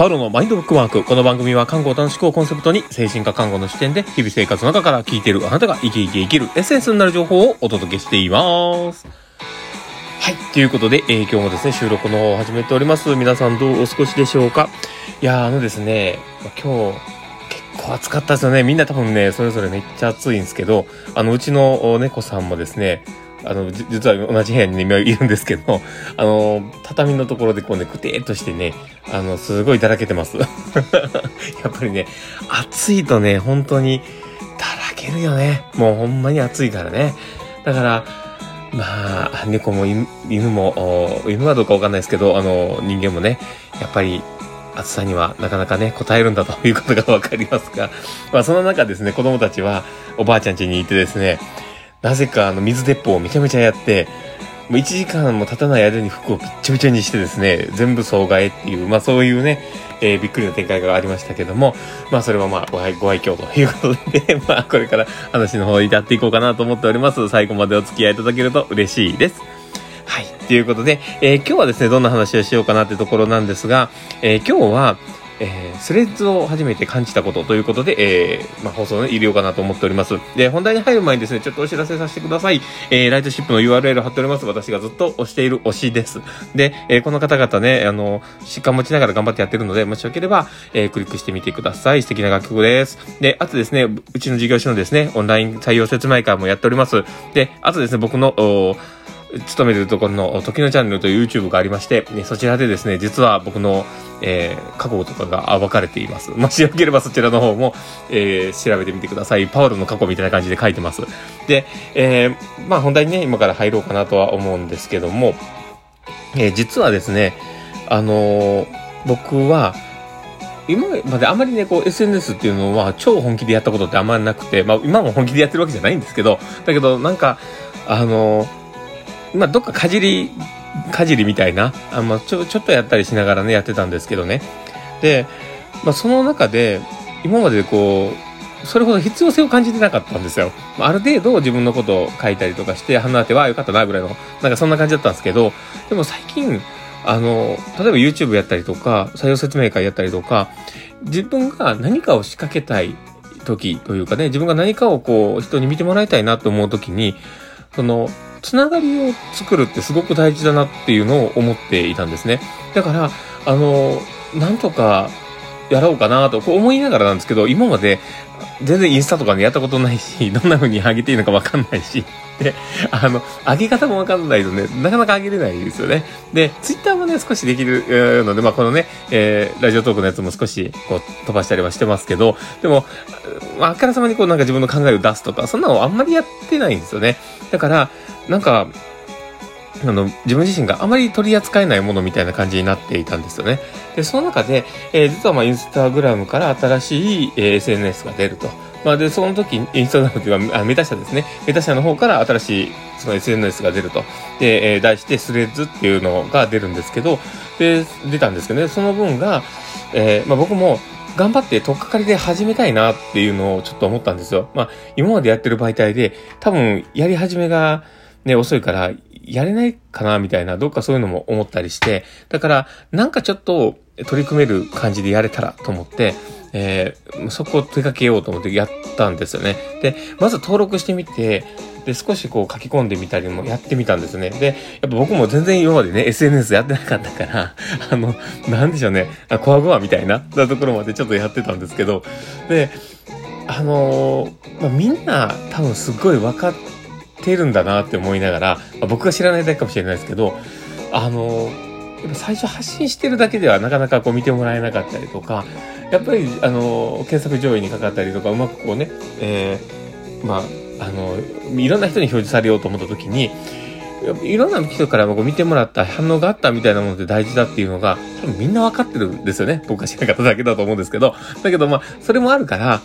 パウロのマインドブックマーク。この番組は看護を楽しくをコンセプトに精神科看護の視点で日々生活の中から聞いているあなたが生き生き生きるエッセンスになる情報をお届けしています。はい。ということで、えー今日もですね、収録の方を始めております。皆さんどうお過ごしでしょうかいや、あのですね、今日、結構暑かったですよね。みんな多分ね、それぞれめっちゃ暑いんですけど、あの、うちの猫さんもですね、あの、実は同じ部屋にね、今いるんですけど、あの、畳のところでこうね、くてーっとしてね、あの、すごいだらけてます。やっぱりね、暑いとね、本当に、だらけるよね。もうほんまに暑いからね。だから、まあ、猫も犬も、犬はどうかわかんないですけど、あの、人間もね、やっぱり、暑さにはなかなかね、応えるんだということがわかりますが、まあその中ですね、子供たちはおばあちゃん家にいてですね、なぜかあの水鉄砲をめちゃめちゃやって、もう1時間も経たない間に服をびっちょびちょにしてですね、全部総替えっていう、まあそういうね、えーびっくりな展開がありましたけども、まあそれはまあご愛ご愛嬌ということで、まあこれから話の方にやっていこうかなと思っております。最後までお付き合いいただけると嬉しいです。はい。ということで、えー今日はですね、どんな話をしようかなってところなんですが、えー今日は、えースレッズを初めて感じたことということで、えーまあ、放送をね、入れようかなと思っております。で、本題に入る前にですね、ちょっとお知らせさせてください。えーライトシップの URL 貼っております。私がずっと推している推しです。で、えこの方々ね、あの、疾患持ちながら頑張ってやってるので、もしよければ、えクリックしてみてください。素敵な楽曲です。で、あとですね、うちの事業所のですね、オンライン採用説明会もやっております。で、あとですね、僕の、お勤めてるところの時のチャンネルという YouTube がありまして、そちらでですね、実は僕の、えー過去とかが暴かれています。もしよければそちらの方も、えー調べてみてください。パウロの過去みたいな感じで書いてます。で、えーまあ本題にね、今から入ろうかなとは思うんですけども、えー実はですね、あのー僕は、今まであまりね、こう SNS っていうのは超本気でやったことってあんまりなくて、まあ今も本気でやってるわけじゃないんですけど、だけどなんか、あのーまあどっかかじり、かじりみたいな、あまあちょ、ちょっとやったりしながらね、やってたんですけどね。で、まあその中で、今までこう、それほど必要性を感じてなかったんですよ。ある程度自分のことを書いたりとかして、鼻当てはよかったなぐらいの、なんかそんな感じだったんですけど、でも最近、あの、例えば YouTube やったりとか、採用説明会やったりとか、自分が何かを仕掛けたい時というかね、自分が何かをこう、人に見てもらいたいなと思う時に、その、つながりを作るってすごく大事だなっていうのを思っていたんですね。だから、あの、なんとかやろうかなとこう思いながらなんですけど、今まで全然インスタとかね、やったことないし、どんな風に上げていいのかわかんないし、で、あの、上げ方もわかんないとね、なかなか上げれないですよね。で、ツイッターもね、少しできるので、まあ、このね、えーラジオトークのやつも少し、こう、飛ばしたりはしてますけど、でも、まああからさまにこう、なんか自分の考えを出すとか、そんなのあんまりやってないんですよね。だから、なんか、あの、自分自身があまり取り扱えないものみたいな感じになっていたんですよね。で、その中で、えー実はまあ、インスタグラムから新しい、えー SNS が出ると。まあ、で、その時、インスタグラムというか、あメタ社ですね。メタ社の方から新しい、その SNS が出ると。で、えー題してスレッズっていうのが出るんですけど、で、出たんですけどね、その分が、えーまあ僕も、頑張って取っかかりで始めたいなっていうのをちょっと思ったんですよ。まあ、今までやってる媒体で、多分、やり始めがね、遅いから、やれないかなみたいな、どっかそういうのも思ったりして、だから、なんかちょっと取り組める感じでやれたらと思って、えーそこを手掛けようと思ってやったんですよね。で、まず登録してみて、で、少しこう書き込んでみたりもやってみたんですね。で、やっぱ僕も全然今までね、SNS やってなかったから、あの、なんでしょうね、あコアゴアみたいなところまでちょっとやってたんですけど、で、あのーまあ、みんな多分すっごい分かっててるんだなって思いながら、まあ僕が知らないだけかもしれないですけど、あのやっぱ最初発信してるだけではなかなかこう見てもらえなかったりとか、やっぱり、あの検索上位にかかったりとか、うまくこうね、えーまあ、あのいろんな人に表示されようと思った時に、いろんな人からこう見てもらった反応があったみたいなものって大事だっていうのが、多分みんなわかってるんですよね。僕が知らなかっただけだと思うんですけど。だけどまあ、それもあるから、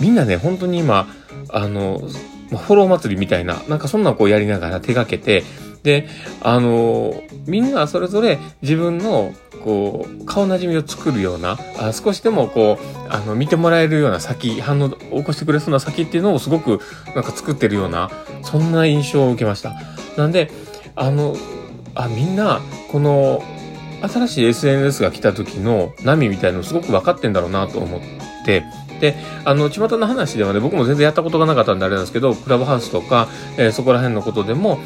みんなね、本当に今、あの、フォロー祭りみたいな、なんかそんなこうやりながら手掛けて、で、あのみんなそれぞれ自分の、こう、顔なじみを作るような、あ少しでもこう、あの、見てもらえるような先、反応を起こしてくれそうな先っていうのをすごく、なんか作ってるような、そんな印象を受けました。なんで、あの、あ、みんな、この、新しい SNS が来た時の波みたいなのすごく分かってんだろうなと思って、で、あの、巷の話ではね、僕も全然やったことがなかったんであれなんですけど、クラブハウスとか、えー、そこら辺のことでも、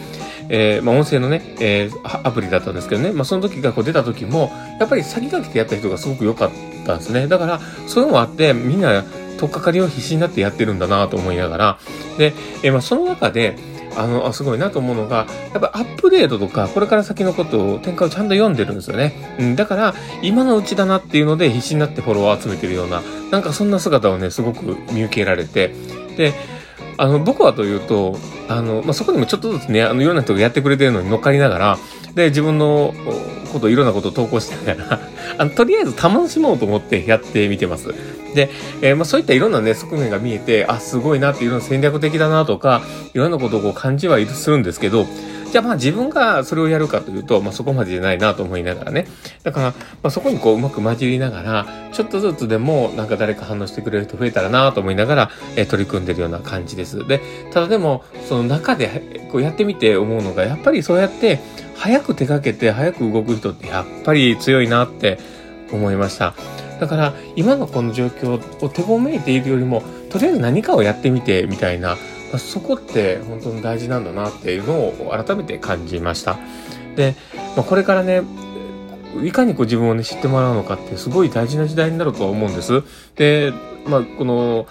えー、まあ、音声のね、えー、アプリだったんですけどね、まあ、その時がこう出た時も、やっぱり先駆けてやった人がすごく良かったんですね。だから、そういうのもあって、みんな、とっかかりを必死になってやってるんだなと思いながら、で、え、まあ、その中で、あの、あすごいなと思うのが、やっぱアップデートとか、これから先のことを、展開をちゃんと読んでるんですよね。うん、だから、今のうちだなっていうので、必死になってフォロワー集めてるような、なんかそんな姿をね、すごく見受けられて、で、あの、僕はというと、あの、まあ、そこにもちょっとずつね、あの、いろんな人がやってくれてるのに乗っかりながら、で、自分のこと、いろんなことを投稿しながら、あの、とりあえず楽しもうと思ってやってみてます。で、えー、まあ、そういったいろんなね、側面が見えて、あ、すごいなっていうの戦略的だなとか、いろんなことをこう感じはするんですけど、じゃあまあ自分がそれをやるかというと、まあそこまでじゃないなと思いながらね。だから、まあそこにこううまく混じりながら、ちょっとずつでもなんか誰か反応してくれる人増えたらなと思いながら、えー、取り組んでるような感じです。で、ただでも、その中でこうやってみて思うのが、やっぱりそうやって早く手掛けて早く動く人ってやっぱり強いなって思いました。だから今のこの状況を手ごめいているよりも、とりあえず何かをやってみてみたいな、まあ、そこって本当に大事なんだなっていうのを改めて感じました。で、まあ、これからね、いかにこう自分をね、知ってもらうのかってすごい大事な時代になるとは思うんです。で、まあ、この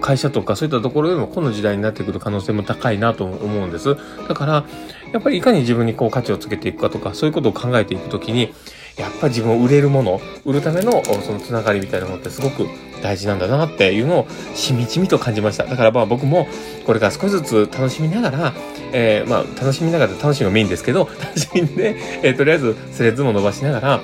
会社とかそういったところでもこの時代になってくる可能性も高いなと思うんです。だから、やっぱりいかに自分にこう価値をつけていくかとか、そういうことを考えていくときに、やっぱ自分を売れるもの、売るためのそのつながりみたいなものってすごく大事なんだなっていうのをしみじみと感じました。だからまあ僕もこれから少しずつ楽しみながら、えー、まあ楽しみながら楽しみがメインですけど、楽しみで、えー、とりあえずスレッズも伸ばしながら、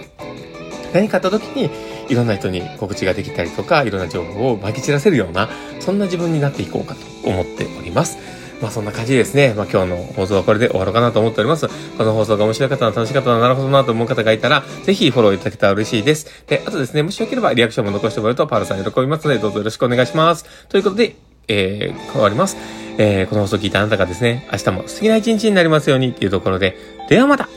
何かあった時にいろんな人に告知ができたりとか、いろんな情報をまき散らせるような、そんな自分になっていこうかと思っております。まあそんな感じですね。まあ今日の放送はこれで終わろうかなと思っております。この放送が面白かったな、楽しかったな、なるほどなと思う方がいたら、ぜひフォローいただけたら嬉しいです。で、あとですね、もしよければリアクションも残してもらえるとパールさん喜びますので、どうぞよろしくお願いします。ということで、えー、変わります。えー、この放送を聞いたあなたがですね、明日も素敵な一日になりますようにっていうところで、ではまた